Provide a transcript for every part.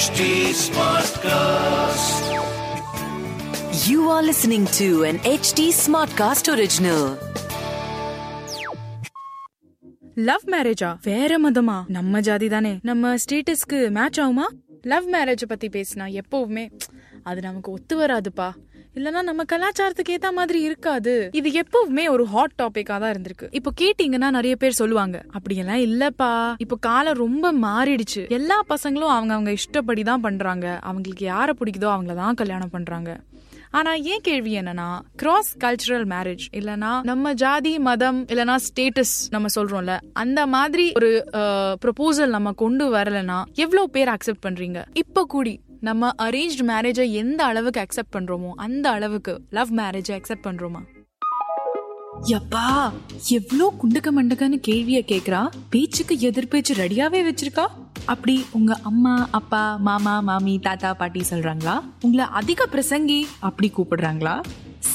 HT Smartcast. You are listening to an HT Smartcast original. Love மேரேஜா வேற மதமா? நம்ம ஜாதி தானே. நம்ம ஸ்டேட்டஸ்க்கு மேட்ச் ஆகுமா? லவ் மேரேஜ் பத்தி பேசினா எப்பவுமே அது நமக்கு ஒத்து வராதுப்பா. இல்லைன்னா நம்ம கலாச்சாரத்துக்கு ஏத்த மாதிரி இருக்காது. இது எப்பவுமே ஒரு ஹாட் டாபிக்கா தான் இருந்திருக்கு. இப்போ கேட்டீங்கன்னா நிறைய பேர் சொல்லுவாங்க அப்படியெல்லாம் இல்லப்பா. இப்போ காலம் ரொம்ப மாறிடுச்சு. எல்லா பசங்களும் அவங்க அவங்க இஷ்டப்படி தான் பண்றாங்க. அவங்களுக்கு யாரை பிடிக்குதோ அவங்கள தான் கல்யாணம் பண்றாங்க. ஆனா ஏன் கேள்வி என்னன்னா கிராஸ் கல்ச்சுரல் மேரேஜ் இல்லனா நம்ம ஜாதி மதம் இல்லனா ஸ்டேட்டஸ் நம்ம சொல்றோம்ல அந்த மாதிரி ஒரு ப்ரொபோசல் நம்ம கொண்டு வரலனா எவ்வளவு பேர் அக்செப்ட் பண்றீங்க? இப்ப கூடி நம்ம அரேஞ்ச் மேரேஜை எந்த அளவுக்கு அக்செப்ட் பண்றோமோ அந்த அளவுக்கு லவ் மேரேஜை அக்செப்ட் பண்றோமா? யப்பா எவ்ளோ குண்டுக்க மண்டுக்கன்னு கேள்விய கேக்குறா? பேச்சுக்கு எதிர்பேச்சு ரெடியாவே வச்சிருக்கா? அப்படி உங்க அம்மா அப்பா மாமா மாமி தாத்தா பாட்டி சொல்றாங்களா? உங்களை அதிக பிரசங்கி அப்படி கூப்பிடுறாங்களா?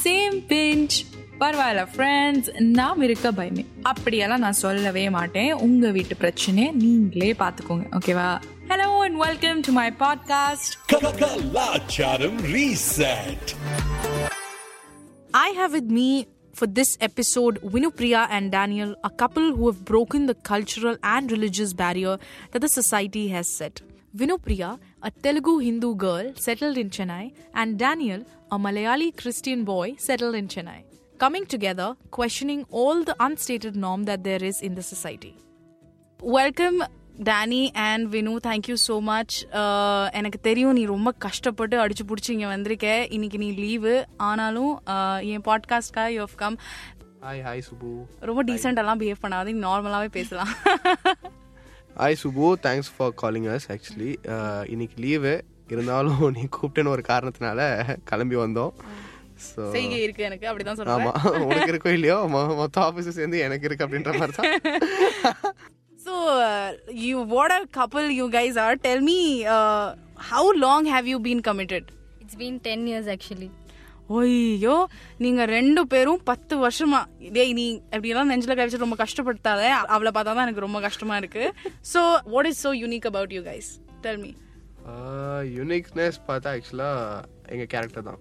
சேம் பிஞ்ச் பரவாயில்ல ஃப்ரெண்ட்ஸ் நாம் இருக்க பயமே. அப்படியெல்லாம் நான் சொல்லவே மாட்டேன். உங்க வீட்டு பிரச்சனையை நீங்களே பார்த்துக்கோங்க ஓகேவா and welcome to my podcast, Kalacharam Reset. I have with me for this episode Vinupriya and Daniel, a couple who have broken the cultural and religious barrier that the society has set. Vinupriya, a Telugu Hindu girl, settled in Chennai, and Daniel, a Malayali Christian boy, settled in Chennai. Coming together, questioning all the unstated norm that there is in the society. Welcome, Danny and Vinu thank you so much எனக்கு தெரியும் நீ ரொம்ப கஷ்டப்பட்டு அடிச்சு பிடிச்சி இங்கே வந்திருக்க. இன்னைக்கு நீ லீவு ஆனாலும் uh, என் பாட்காஸ்ட்காக you have come hi hi Subbu ரொம்ப டீசெண்டாலாம் பிஹேவ் பண்ணாத நார்மலாகவே பேசலாம். Hi Subbu thanks for calling us actually இன்னைக்கு லீவு இருந்தாலும் நீ கூப்பிட்டேன்னு ஒரு காரணத்தினால கிளம்பி வந்தோம். செய்கை இருக்கு எனக்கு அப்படிதான் ஆமா. சொல்றேன் உனக்கு இருக்கோ இல்லையோ? மொத்த ஆஃபீஸும் சேர்ந்து எனக்கு இருக்கு அப்படின்ற மாதிரி தான் so you what a couple you guys are tell me how long have you been committed It's been 10 years actually. ஐயோ நீங்க ரெண்டு பேரும் பத்து வருஷமா டேய் நீ எப்படியெல்லாம் நெஞ்சில கை வச்சு ரொம்ப கஷ்டப்படுத்தாத அவளை பார்த்தா தான் எனக்கு ரொம்ப கஷ்டமா இருக்கு. So what is so unique about you guys tell me uniqueness பார்த்தா ஆக்சுவலாக எங்கள் கேரக்டர் தான்.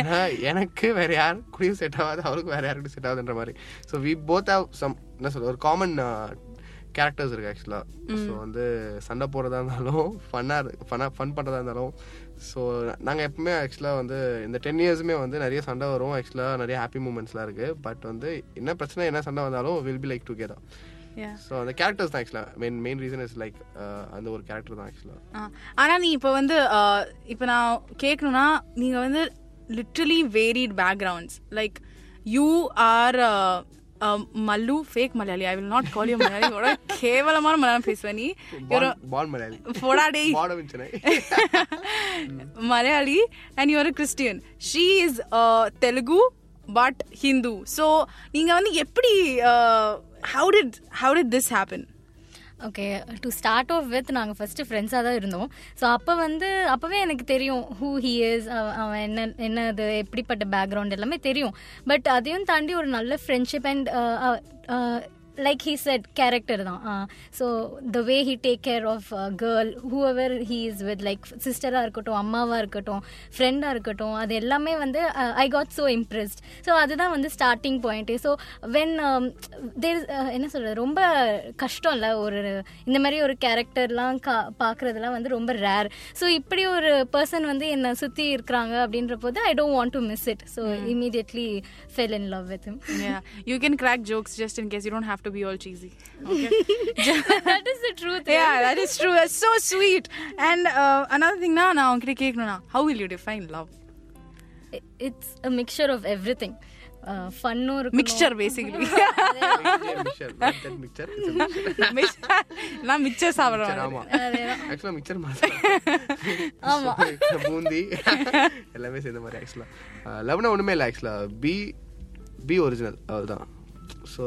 ஏன்னா எனக்கு வேற யார் கூடயும் செட் ஆகாது அவளுக்கு வேற யாருக்கும் செட் ஆகுதுன்ற மாதிரி. So we both have some என்ன சொல்ல ஒரு காமன் கேரக்டர்ஸ் இருக்கு ஆக்சுவலாக ஸோ வந்து சண்டை போடுறதா இருந்தாலும் ஃபன்னாக ஃபன்னாக ஃபன் பண்ணுறதா இருந்தாலும் ஸோ நாங்கள் எப்பவுமே ஆக்சுவலாக வந்து இந்த டென் இயர்ஸுமே வந்து நிறைய சண்டை வரும். ஆக்சுவலாக நிறைய ஹாப்பி மூமெண்ட்ஸ்லாம் இருக்குது பட் வந்து என்ன பிரச்சனை என்ன சண்டை வந்தாலும் will be like together so அந்த கேரக்டர்ஸ் தான் ஆக்சுவலாக main main reason is like அந்த ஒரு கேரக்டர் தான் ஆக்சுவலாக ஆனா நீ இப்போ வந்து இப்போ நான் கேட்கணும்னா நீங்க வந்து literally varied backgrounds like you are Mallu fake Malayali I will not call you Malayali ஒரு கேவலமான மலையாளம் பேசுவேன் நீ ஒரு பால் மலையாளி போடா டேய் பாடம் Chennai Malayali and you're a Christian. She is uh, Telugu but Hindu. So நீங்க வந்து எப்படி uh, how did how did this happen? Okay to start off with நாங்கள் ஃபஸ்ட்டு ஃப்ரெண்ட்ஸாக தான் இருந்தோம். ஸோ அப்போ வந்து அப்போவே எனக்கு தெரியும் ஹூ ஹி இஸ் அவன் என்ன என்னது எப்படிப்பட்ட பேக்ரவுண்ட் எல்லாமே தெரியும். பட் அதையும் தாண்டி ஒரு நல்ல friendship and like he set character தான் so the way he take care of girl whoever he is with like சிஸ்டராக இருக்கட்டும் அம்மாவாக இருக்கட்டும் ஃப்ரெண்டாக இருக்கட்டும் அது எல்லாமே வந்து I got so impressed so அதுதான் வந்து starting point so when there என்ன சொல்கிறது ரொம்ப கஷ்டம் இல்லை ஒரு இந்த மாதிரி ஒரு கேரக்டர்லாம் கா பார்க்குறதுலாம் வந்து ரொம்ப ரேர் ஸோ இப்படி ஒரு பர்சன் வந்து என்னை சுற்றி இருக்கிறாங்க அப்படின்ற போது I don't want to miss it so immediately fell in love with him. Yeah, you can crack jokes just in case you don't have to be all cheesy. Okay. that is the truth yeah, that is true. That's so sweet. And uh, another thing, na, கேட்கணும்னா how will you define love? A mixture of everything ஃபன்னும் இருக்கும் Mixture basically. Mixture mixture நான் mixture சாப்பிடுறேன் ஆமா ஆக்சுவலா mixer மாதிரி பூந்தி எல்லாமே சேர்ந்த மாதிரி ஆக்சுவலா லவ்னா ஒண்ணுமே இல்லை ஆக்சுவலா பி பி ஒரிஜினல் அதுதான் ஸோ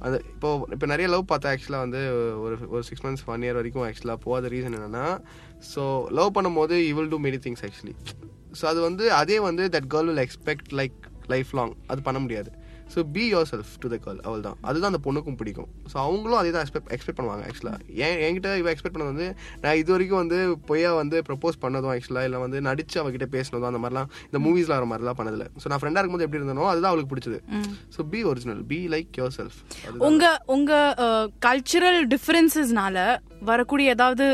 அது இப்போ இப்போ நிறைய லவ் பார்த்தா ஆக்சுவலாக வந்து ஒரு ஒரு சிக்ஸ் மந்த்ஸ் ஒன் இயர் வரைக்கும் ஆக்சுவலாக போகாத ரீசன் என்னென்னா ஸோ லவ் பண்ணும்போது you will do many things actually so அது வந்து அதே வந்து that girl will expect like lifelong அது பண்ண முடியாது. So be yourself to the girl அவள் தான் அதுதான் அந்த பொண்ணுக்கும் பிடிக்கும். ஸோ அவங்களும் அதே தான் எக்ஸ்பெக்ட் எக்ஸ்பெக்ட் பண்ணுவாங்க ஆக்சுவலாக ஏன் என்கிட்ட இவ எக்ஸ்பெக்ட் பண்ணது வந்து நான் இது வரைக்கும் வந்து பொய்யா வந்து ப்ரப்போஸ் பண்ணதும் ஆக்சுவலாக இல்லை வந்து நடிச்சு அவகிட்ட பேசினதும் அந்த மாதிரிலாம் இந்த மூவிஸில் வர மாதிரிலாம் பண்ணதில்ல. ஸோ நான் ஃப்ரெண்டாக இருக்கும்போது எப்படி இருந்தனோ அதுதான் அவளுக்கு பிடிச்சது. So be original be like yourself உங்க உங்க கல்ச்சுரல் டிஃபரன்சஸ்னால வரக்கூடிய ஏதாவது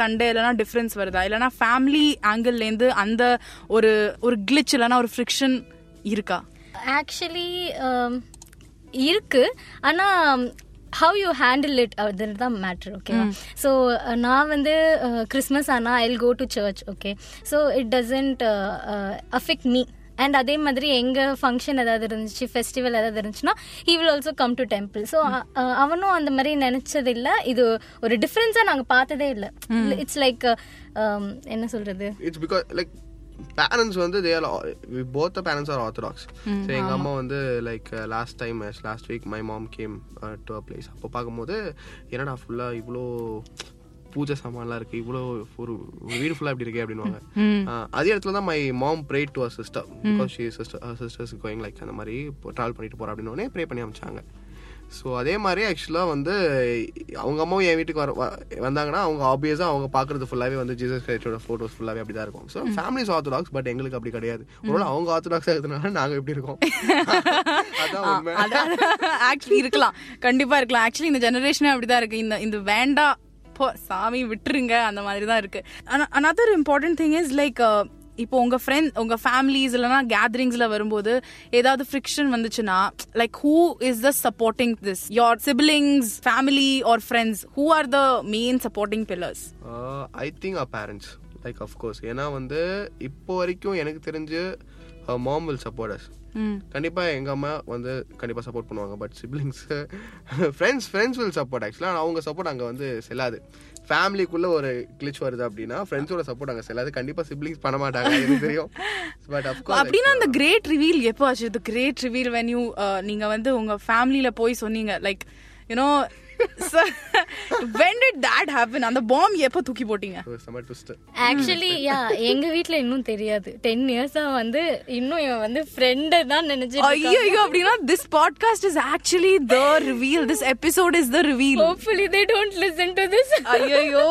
சண்டே இல்லைனா டிஃபரன்ஸ் வருதா? இல்லைனா ஃபேமிலி ஆங்கிள் இருந்து அந்த ஒரு ஒரு கிளிச் இல்லைனா ஒரு ஃப்ரிக்ஷன் இருக்கா? ஆக்சுவலி இருக்கு. ஆனா ஹவ் யூ ஹேண்டில் இட் அதுன்னு தான் மேட்ரு ஓகேவா ஸோ நான் வந்து கிறிஸ்மஸ் ஆனால் I'll go to church okay so it doesn't affect me and அதே மாதிரி எங்க ஃபங்க்ஷன் ஏதாவது இருந்துச்சு ஃபெஸ்டிவல் ஏதாவது இருந்துச்சுன்னா he will also come to temple so அவனும் அந்த மாதிரி நினைச்சது இல்ல இது ஒரு டிஃப்ரென்ஸா நாங்க பார்த்ததே இல்ல. இட்ஸ் லைக் என்ன சொல்றது? இட்ஸ் பிகாஸ் லைக் பேரண்ட்ஸ் வந்து they are both parents are orthodox so எங்கள் அம்மா வந்து like last time last week my mom came to a place அப்போ பார்க்கும்போது என்னடா ஃபுல்லாக இவ்வளோ பூஜை சாமான்லாம் இருக்கு இவ்வளோ ஒரு வீடு ஃபுல்லாக இப்படி இருக்கே அப்படின்வாங்க அதே இடத்துல தான் my mom pray to a sister because she sister sisters going like அந்த மாதிரி ட்ராவல் பண்ணிட்டு போகிறா அப்படின்னு ப்ரே பண்ணி அமைச்சாங்க ஸோ அதே மாதிரி ஆக்சுவலாக வந்து அவங்க அம்மாவும் என் வீட்டுக்கு வர வந்தாங்கன்னா அவங்க ஆப்வியஸாக அவங்க பார்க்குறது ஃபுல்லாகவே வந்து ஜீசஸ் கிரைஸ்டோட ஃபோட்டோஸ் ஃபுல்லாகவே அப்படி தான் இருக்கும். ஸோ ஃபேமிலிஸ் ஆர்த்தடாக்ஸ் பட் எங்களுக்கு அப்படி கிடையாது. ஒருவேளை அவங்க ஆர்த்தடாக்ஸாக இருக்கிறதுனால நாங்கள் எப்படி இருக்கோம். அதான் உண்மை. ஆக்சுவலி இருக்கலாம். கண்டிப்பா இருக்கலாம். ஆக்சுவலி இந்த ஜெனரேஷனே அப்படிதான் இருக்கு. இந்த இந்த வேண்டா போ சாமி விட்டுருங்க அந்த மாதிரி தான் இருக்கு another important thing is like இப்போ உங்க ஃப்ரெண்ட் உங்க ஃபேமிலிஸ் இல்லைனா கேதரிங்ஸ்ல வரும்போது ஏதாவது ஃப்ரிக்ஷன் வந்துச்சுன்னா like who is the supporting this your siblings family or friends who are the main supporting pillars I think are parents like of course ஏன்னா வந்து இப்போ வரைக்கும் எனக்கு தெரிஞ்சு மாம் வில் சப்போர்ட் அஸ் கண்டிப்பா எங்க அம்மா வந்து கண்டிப்பா சப்போர்ட் பண்ணுவாங்க. But siblings friends friends will support ஆக்சுவலாக அவங்க சப்போர்ட் அங்க வந்து செல்லாது. ஃபேமிலிக்குள்ள ஒரு கிளிச் வருது அப்படின்னா ஃப்ரெண்ட்ஸோட சப்போர்ட் அங்க செல்லாது. கண்டிப்பா சிப்ளிங்ஸ் பண்ண மாட்டாங்க எனக்கு தெரியும். பட் அஃப்கோர்ஸ் அப்படின்னா அந்த கிரேட் ரிவீல் எப்போ ஆச்சு? The great reveal when you நீங்க வந்து உங்க ஃபேமிலியில போய் சொன்னீங்க. Like you know did that happen அந்த பாம் எப்போ தூக்கி போட்டீங்க? ட்விஸ்ட் ஆக்சுவலி யா எங்க வீட்ல இன்னும் தெரியாது. டென் இயர்ஸா வந்து இன்னும் இவன் வந்து ஃப்ரெண்டு தான் நினைச்சிட்டு ஐயோ ஐயோ அப்படின்னா this podcast is actually the reveal this episode is the reveal hopefully they don't listen to this ஐயோ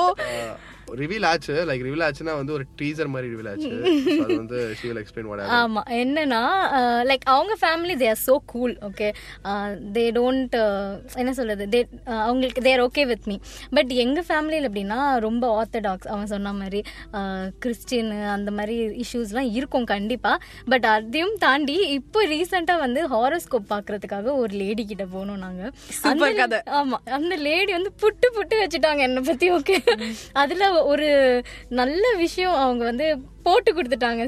ரிவீல் ஆச்சு. லைக் ரிவீல் ஆச்சுன்னா வந்து ஒரு டீசர் மாதிரி ரிவீல் ஆச்சு. So அது வந்து ஷி வில் எக்ஸ்பிளைன் வாட் ஆமா. என்னன்னா லைக் அவங்க family they are so cool okay they don't என்ன சொல்றது? தே அவங்களுக்கு they're okay with me but எங்க ஃபேமிலியில் எப்படின்னா ரொம்ப ஆர்த்தடாக்ஸ் அவன் சொன்ன மாதிரி கிறிஸ்டின் அந்த மாதிரி இஷ்யூஸ்லாம் இருக்கும் கண்டிப்பா. பட் அதையும் தாண்டி இப்போ ரீசெண்டா வந்து ஹாரோஸ்கோப் பாக்குறதுக்காக ஒரு லேடி கிட்ட போனோம் நாங்க. Super அந்த- கதை. ஆமா. அந்த லேடி வந்து புட்டு புட்டு வச்சுட்டாங்க என்ன பத்தி ஓகே அதுல ஒரு நல்ல விஷயம் அவங்க வந்து போட்டு கொடுத்துட்டாங்க.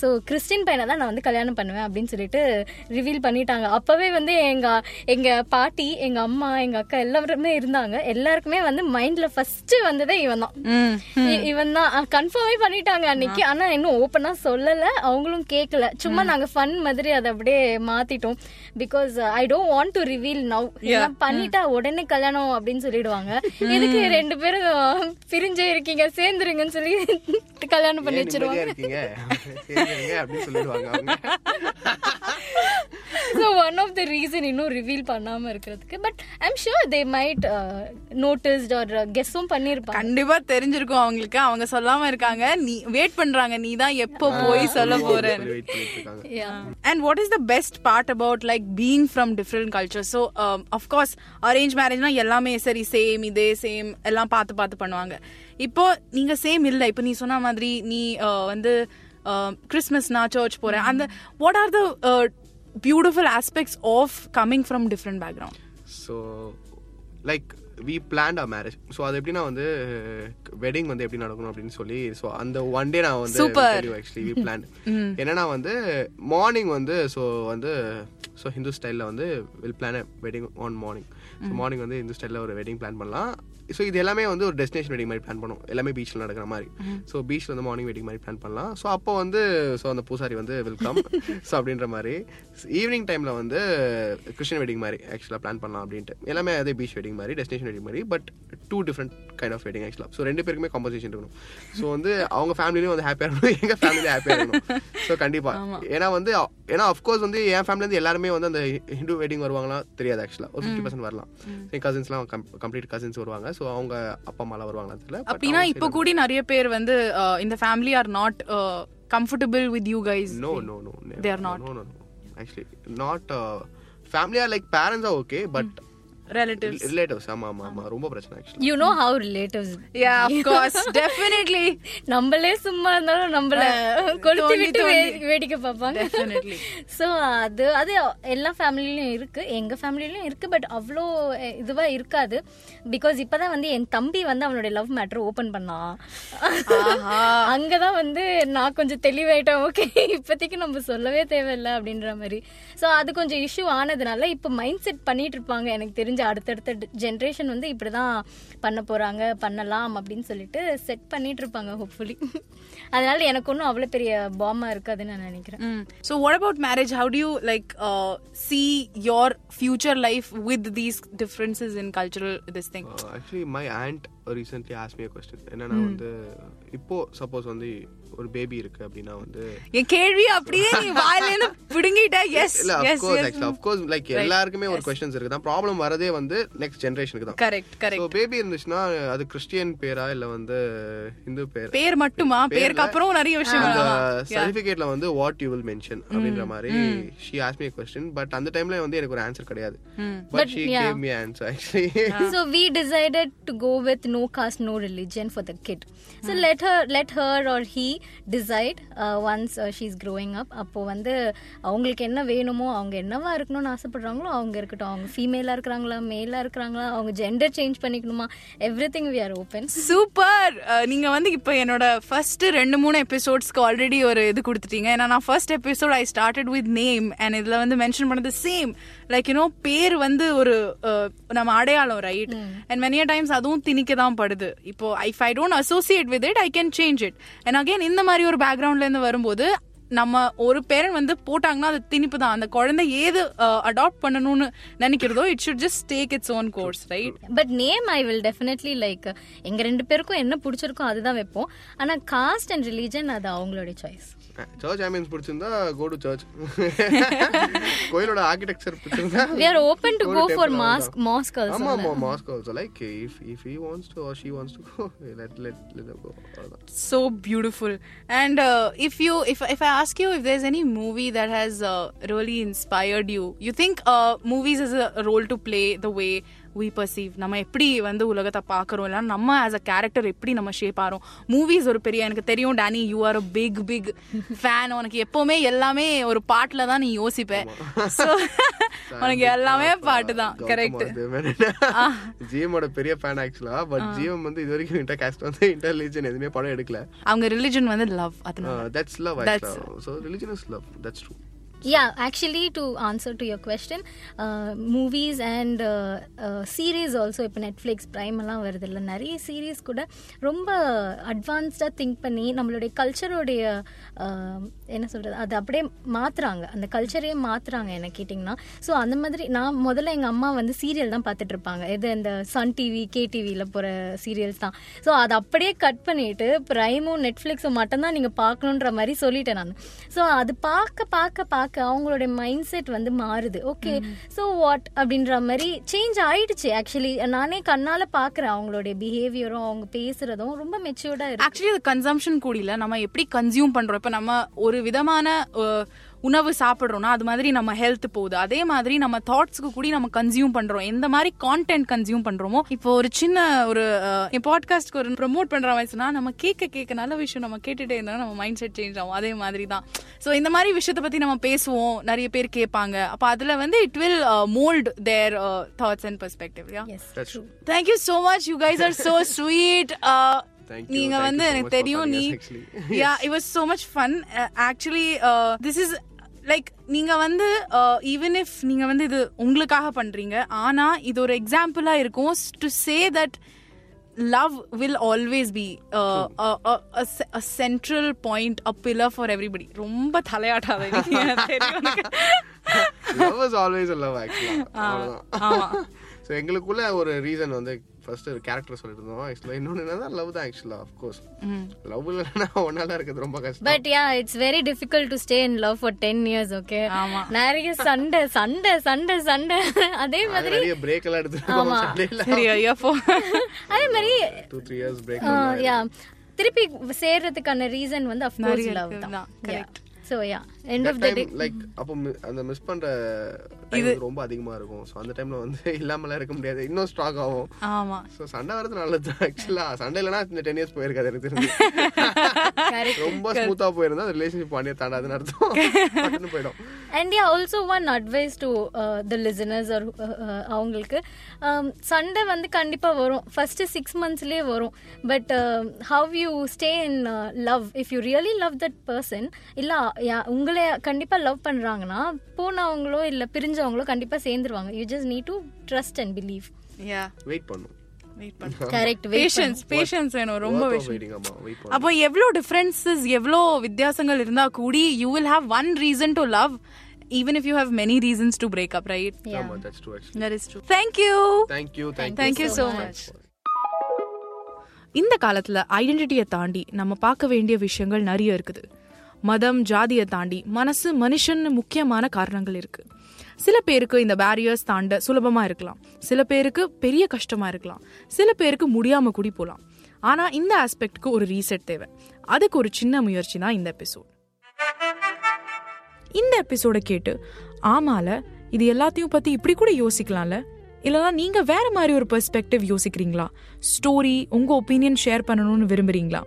ஸோ கிறிஸ்டின் பையனை தான் நான் வந்து கல்யாணம் பண்ணுவேன் அப்படின்னு சொல்லிட்டு ரிவீல் பண்ணிட்டாங்க. அப்பவே வந்து எங்க எங்க பாட்டி எங்க அம்மா எங்க அக்கா எல்லாருமே இருந்தாங்க. எல்லாருக்குமே வந்து மைண்ட்ல ஃபர்ஸ்ட் வந்ததே இவன் தான். இவன் தான். கன்ஃபார்மே பண்ணிட்டாங்க அன்னைக்கு. ஆனா இன்னும் ஓப்பனா சொல்லல. அவங்களும் கேட்கல சும்மா நாங்க ஃபன் மாதிரி அதை அப்படியே மாத்திட்டோம். Because I don't want to reveal now பண்ணிட்டா உடனே கல்யாணம் அப்படின்னு சொல்லிடுவாங்க. இதுக்கு ரெண்டு பேரும் பிரிஞ்சு இருக்கீங்க? சேர்ந்துருங்கன்னு சொல்லி கல்யாணம் பண்ணி வச்சிருவாங்க. இருக்கீங்க. சரிங்க அப்படின்னு சொல்லிடுவாங்க அவங்க. So one of the reason இன்னும் ரிவீல் பண்ணாம இருக்கிறதுக்கு but I'm sure they might noticed or கெஸ்ஸும் பண்ணிருப்பாங்க. கண்டிப்பா தெரிஞ்சிருக்கும் அவங்களுக்கு. அவங்க சொல்லாம இருக்காங்க. நீ வெயிட் பண்றாங்க. நீ தான் எப்போ போய் சொல்ல இருக்காங்க. And what is the best part about like being from different culture so of course arrange மேரேஜ்னா எல்லாமே சரி சேம் இதே சேம் எல்லாம் பார்த்து பார்த்து பண்ணுவாங்க. இப்போ நீங்க சேம் இல்லை. இப்போ நீ சொன்ன மாதிரி நீ வந்து கிறிஸ்மஸ்னா சர்ச் போறேன். அந்த what are the beautiful aspects of coming from different background so like we planned a marriage so அது எப்படின்னா வந்து வெட்டிங் வந்து எப்படி நடக்கணும் அப்படின்னு சொல்லி ஸோ அந்த ஒன் டே நான் வந்து Super. ஆக்சுவலி வி பிளான் என்னன்னா வந்து மார்னிங் வந்து ஸோ வந்து ஸோ ஹிந்து ஸ்டைலில் வந்து will plan wedding on morning so morning வந்து ஹிந்து ஸ்டைலில் ஒரு வெட்டிங் பிளான் பண்ணலாம். ஸோ இது எல்லாமே வந்து ஒரு டெஸ்டினேஷன் வெட்டிங் மாதிரி பிளான் பண்ணும் எல்லாமே பீச்சில் நடக்கிற மாதிரி. ஸோ பீச்சில் வந்து மார்னிங் வெட்டிங் மாதிரி பிளான் பண்ணலாம். ஸோ அப்போ வந்து ஸோ அந்த பூசாரி வந்து வெல்கம் ஸோ அப்படின்ற மாதிரி. ஈவினிங் டைமில் வந்து கிறிஸ்டின் வெட்டிங் மாதிரி ஆக்சுவலாக பிளான் பண்ணலாம் அப்படின்ட்டு. எல்லாமே அதே பீச் வெட்டிங் மாதிரி டெஸ்டினேஷன் வெட்டிங் மாதிரி but two different kind of wedding ஆக்சுவலாக ஸோ ரெண்டு பேருக்குமே காம்பன்சேஷன் இருக்கணும். ஸோ வந்து அவங்க ஃபேமிலியும் வந்து ஹாப்பியாக இருக்கணும். எங்கள் ஃபேமிலியும் ஹாப்பியாக இருக்கணும். ஸோ கண்டிப்பாக ஏன்னா வந்து ஏன்னா அஃப்கோர்ஸ் வந்து என் ஃபேமிலி வந்து எல்லாருமே வந்து அந்த ஹிந்து வெட்டிங் வருவாங்களா தெரியாது ஆக்சுவலாக ஒரு ஃபிஃப்டி பர்சன்ட் வரலாம் என் கசின்ஸ்லாம் கம்ப்ளீட் கசின்ஸ் வருவாங்க ஸோ அவங்க அப்பா அம்மாலாம் வருவாங்களா தெரியல அப்படின்னா இப்போ கூடி நிறைய பேர் வந்து இந்த family are not comfortable with you guys No, no, no. never. They are not. No, no, no. Actually, not. Uh, family are like parents relatives. Relatives. ஆமா ஆமா ஆமா. ரொம்ப பிரச்சனை actually you know how relatives yeah of course. Definitely. நம்மளே சும்மா இருந்தாலும் நம்மள கொளுத்தி விட்டு வேடிக்கை பார்ப்பாங்க. Definitely. ஸோ அது அது எல்லா ஃபேமிலிலையும் இருக்கு. எங்க ஃபேமிலிலையும் இருக்கு பட் அவ்வளோ இதுவா இருக்காது. பிகாஸ் இப்பதான் வந்து என் தம்பி வந்து அவனுடைய லவ் மேட்டர் ஓபன் பண்ணான் அங்கதான் வந்து நான் கொஞ்சம் தெளிவாயிட்டேன். ஓகே இப்போதைக்கு நம்ம சொல்லவே தேவையில்லை அப்படின்ற மாதிரி. ஸோ அது கொஞ்சம் இஷ்யூ ஆனதுனால இப்போ மைண்ட் செட் பண்ணிட்டு இருப்பாங்க. எனக்கு தெரிஞ்ச அடுத்தடுத்த ஜென்ரேஷன் வந்து இப்படிதான் பண்ண போறாங்க பண்ணலாம் அப்படின்னு சொல்லிட்டு செட் பண்ணிட்டு இருப்பாங்க ஹோப்ஃபுல்லி அதனால எனக்கு ஒன்றும் அவ்வளோ பெரிய பாமா இருக்காதுன்னு நான் நினைக்கிறேன். So, what about marriage? How do you like uh, see your future life with these differences in cultural this thing? Actually my aunt recently as me question என்னன்னா வந்து இப்போ சப்போஸ் வந்து ஒரு பேபி இருக்கு அப்படின்னா வந்து என் கேள்வி அப்படியே நீ வாயில இருந்து பிடுங்கிட்ட. எஸ் இல்ல of course actually of course like எல்லாருக்குமே ஒரு கொஸ்டின்ஸ் இருக்கு. தான் ப்ராப்ளம் வரதே வந்து நெக்ஸ்ட் ஜெனரேஷனுக்கு தான். கரெக்ட் கரெக்ட் ஸோ பேபி இருந்துச்சுன்னா அது கிறிஸ்டியன் பேரா இல்ல வந்து இந்து பேர்? பேர் மட்டுமா? பேருக்கு அப்புறம் நிறைய விஷயம். சர்டிபிகேட்ல வந்து வாட் யூ வில் மென்ஷன் அப்படின்ற மாதிரி ஷி ஆஸ் மீ கொஸ்டின் பட் அந்த டைம்ல வந்து எனக்கு ஒரு ஆன்சர் கிடையாது. But she. Gave me answer actually so we decided to go with no caste no religion for the kid. So let her let her or he decide uh, once uh, she's growing up. அப்போ வந்து அவங்களுக்கு என்ன வேணுமோ அவங்க என்னவா இருக்கணும்னு ஆசைப்படுறாங்களோ அவங்க இருக்கட்டும். அவங்க ஃபீமேலா இருக்கிறாங்களா மேலா இருக்கிறாங்களா அவங்க gender change பண்ணிக்கணுமா everything we are open super நீங்க வந்து இப்போ என்னோட ஃபர்ஸ்ட் ரெண்டு மூணு எபிசோட்ஸ்க்கு ஆல்ரெடி ஒரு இது கொடுத்துட்டீங்க. ஏன்னா நான் first episode I started with name and இதுல வந்து மென்ஷன் பண்ணது சேம் லைக் யூனோ பேர் வந்து ஒரு uh, நம்ம அடையாளம் ரைட் அண்ட் மெனிய டைம்ஸ் அதுவும் திணிக்க தான் படுது. இப்போ if I don't associate with it I can change it and again இந்த மாதிரி ஒரு பேக்ரவுண்ட்லேருந்து வரும்போது நம்ம ஒரு பேரண்ட் வந்து போட்டாங்கன்னா அது திணிப்பு தான். அந்த குழந்தை ஏது அடாப்ட் பண்ணணும்னு நினைக்கிறதோ it should just take its own course right but name I will definitely like எங்க ரெண்டு பேருக்கும் என்ன பிடிச்சிருக்கோ அதுதான் வைப்போம். ஆனா காஸ்ட் அண்ட் ரிலீஜன் அது அவங்களுடைய சாய்ஸ் சர்ச் ஆம்பியன்ஸ் பிடிச்சிருந்தா கோ டு சர்ச் கோயிலோட ஆர்கிடெக்சர் பிடிச்சிருந்தா we are open to go go to for temple mosque அவ்வளவுதான். mosque also ஆமா ஆமா mosque also like if if he wants to or she wants to go let let let go அவ்வளவுதான் so beautiful and uh, if you if if i ask you if there's any movie that has uh, really inspired you you think uh, movies has a role to play the way we perceive. நம்ம எப்படி வந்து உலகத்தை பார்க்கறோம்? இல்ல நம்ம as a character எப்படி நம்ம shape ஆறோம்? Movies ஒரு பெரிய எனக்கு தெரியும் Danny you are a big big fan உனக்கு எப்பவுமே எல்லாமே ஒரு பாட்டுல தான் நீ யோசிப்ப. So, உனக்கு எல்லாமே பாட்டு தான். கரெக்ட் ஜிஎமோட பெரிய ஃபேன் ஆக்சுவலா பட் ஜிஎம் வந்து இது வரைக்கும் இன்டர் காஸ்ட் வந்து இன்டர் ரிலிஜன் எதுவுமே படம் எடுக்கல. அவங்க ரிலிஜன் வந்து லவ் அதனால. That's love so religion is love that's true yeah actually to answer to your question uh, movies and uh, uh, series also இப்போ நெட்ஃப்ளிக்ஸ் ப்ரைம் எல்லாம் வருது இல்லை நிறைய சீரீஸ் கூட ரொம்ப அட்வான்ஸ்டாக திங்க் பண்ணி நம்மளுடைய கல்ச்சருடைய uh, என்ன சொல்கிறது அது அப்படியே மாற்றுறாங்க அந்த கல்ச்சரையே மாற்றுறாங்க என்ன கேட்டிங்கன்னா. ஸோ அந்த மாதிரி நான் முதல்ல எங்கள் அம்மா வந்து சீரியல் தான் பார்த்துட்ருப்பாங்க இது இந்த சன் டிவி கே டிவியில் போகிற சீரியல்ஸ் தான். ஸோ அதை அப்படியே கட் பண்ணிவிட்டு ப்ரைமும் நெட்ஃப்ளிக்ஸும் மட்டும்தான் நீங்கள் பார்க்கணுன்ற மாதிரி சொல்லிட்டேன் நான். ஸோ அது பார்க்க பார்க்க பார்க்க அவங்களுடைய மைண்ட் செட் வந்து மாறுது. ஓகே ஸோ வாட் அப்படின்ற மாதிரி சேஞ்ச் ஆயிடுச்சு ஆக்சுவலி நானே கண்ணால பார்க்குறேன் அவங்களுடைய பிஹேவியரும் அவங்க பேசுறதும். ரொம்ப மெச்சூர்டா இருக்கு. ஆக்சுவலி அது கன்சம்ஷன் கூடியில நம்ம எப்படி கன்சியூம் பண்றோம்? இப்ப நம்ம ஒரு விதமான உணவு சாப்பிடுறோம்னா அது மாதிரி நம்ம ஹெல்த் போகுது. அதே மாதிரி நம்ம தாட்ஸ்க்கு கூடி நம்ம கன்சியூம் பண்றோம். எந்த மாதிரி கான்டென்ட் கன்சியூம் பண்றோமோ இப்போ ஒரு சின்ன ஒரு பாட்காஸ்ட்க்கு ஒரு ப்ரொமோட் பண்ற சொன்னா நம்ம கேட்க கேட்க நல்ல விஷயம் நம்ம கேட்டுட்டே இருந்தா நம்ம மைண்ட் செட் சேஞ்ச் ஆகும். அதே மாதிரி தான். ஸோ இந்த மாதிரி விஷயத்தை பத்தி நம்ம பேசுவோம். நிறைய பேர் கேட்பாங்க. அப்ப அதுல வந்து it will mould their thoughts and perspective yeah thank you so much you guys are so sweet Thank you. நீங்க வந்து எனக்கு தெரியும். நீ. Yeah it was so much fun actually this is like நீங்க வந்து ஈவன் இஃப் நீங்க வந்து இது உங்களுக்காக பண்றீங்க ஆனா இது ஒரு எக்ஸாம்பிளா இருக்கும் to say that love will always be central point a pillar for everybody ரொம்ப தலையாட்டாத எங்களுக்குள்ள ஒரு ரீசன் வந்து ஃபர்ஸ்ட் கேரக்டர் சொல்லிட்டு இருந்தோம் ஆக்சுவலா இன்னொன்னு என்னன்னா லவ் தான் ஆக்சுவலா கோர்ஸ் லவ் இல்லைன்னா ஒன்னால இருக்கிறது ரொம்ப கஷ்டம். But yeah it's very difficult to stay in love for ten years okay ஆமா. நிறைய சண்டை சண்டை சண்டை சண்டை. அதே மாதிரி நிறைய பிரேக் எல்லாம் எடுத்துருக்கோம் சண்டையில சரி ஐயா போ. அதே மாதிரி two three years break yeah திருப்பி சேர்றதுக்கான ரீசன் வந்து அஃப் கோர்ஸ் லவ் தான். correct. So yeah end of the day like அப்போ அந்த மிஸ் பண்ற டைம் ரொம்ப அதிகமா இருக்கும். ஸோ அந்த டைம்ல வந்து இல்லாமலாம் இருக்க முடியாது. இன்னும் ஸ்ட்ராக் ஆகும். ஆமா. ஸோ சண்டை வரது நல்லது. ஆக்சுவலா சண்டை இல்லைன்னா இந்த டென் இயர்ஸ் போயிருக்காது எனக்கு தெரிஞ்சு. ரொம்ப ஸ்மூத்தா போயிருந்தா அந்த ரிலேஷன்ஷிப் பாண்டிய தாண்டாதுன்னு அர்த்தம். போயிடும். And yeah also one advice to the listeners are அவங்களுக்கு. Um, சண்டை வந்து கண்டிப்பாக வரும். ஃபர்ஸ்ட் சிக்ஸ் மந்த்ஸ்லேயே வரும். But how you stay in love if you really love that person இல்லை உங்களை கண்டிப்பாக லவ் பண்ணுறாங்கன்னா போனவங்களோ இல்லை பிரிஞ்சவங்களோ கண்டிப்பாக சேர்ந்துருவாங்க. You just need to trust and believe yeah wait பண்ணும். வெயிட் கரெக்ட் பேஷன்ஸ் பேஷன்ஸ் வேணும் ரொம்ப அப்போ எவ்வளோ டிஃப்ரென்சஸ் எவ்வளோ வித்தியாசங்கள் இருந்தா கூடி you will have one reason to love even if you have many reasons to break up right thank you thank you Thank you. So much. இந்த காலத்துல ஐடென்டிட்டியை தாண்டி நம்ம பார்க்க வேண்டிய விஷயங்கள் நிறைய இருக்குது. மதம் ஜாதியை தாண்டி மனசு மனுஷன் முக்கியமான காரணங்கள் இருக்கு. சில பேருக்கு இந்த பேரியர்ஸ் தாண்ட சுலபமாக இருக்கலாம். சில பேருக்கு பெரிய கஷ்டமாக இருக்கலாம். சில பேருக்கு முடியாமல் கூடி போகலாம் ஆனால் இந்த ஆஸ்பெக்ட்க்கு ஒரு ரீசெட் தேவை. அதுக்கு ஒரு சின்ன முயற்சி தான் இந்த எபிசோட் இந்த எபிசோட கேட்டு ஆமால இது எல்லாத்தையும் பற்றி இப்படி கூட யோசிக்கலாம்ல? இல்லைனா நீங்கள் வேற மாதிரி ஒரு பெர்ஸ்பெக்டிவ் யோசிக்கிறீங்களா? ஸ்டோரி உங்கள் ஒப்பீனியன் ஷேர் பண்ணணும்னு விரும்புறீங்களா?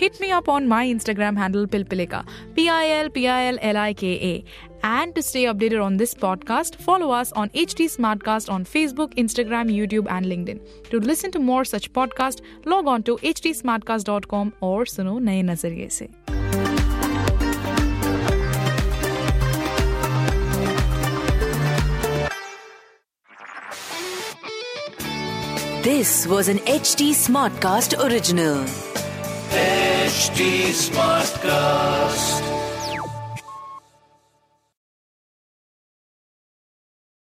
Hit me up on my Instagram handle Bilbilika B I L B I L L I K A And to stay updated on this podcast, follow us on HT Smartcast on Facebook, Instagram, YouTube, and LinkedIn. To listen to more such podcasts, log on to htsmartcast.com or suno naye nazariye se. This was an HT Smartcast original. HT Smartcast.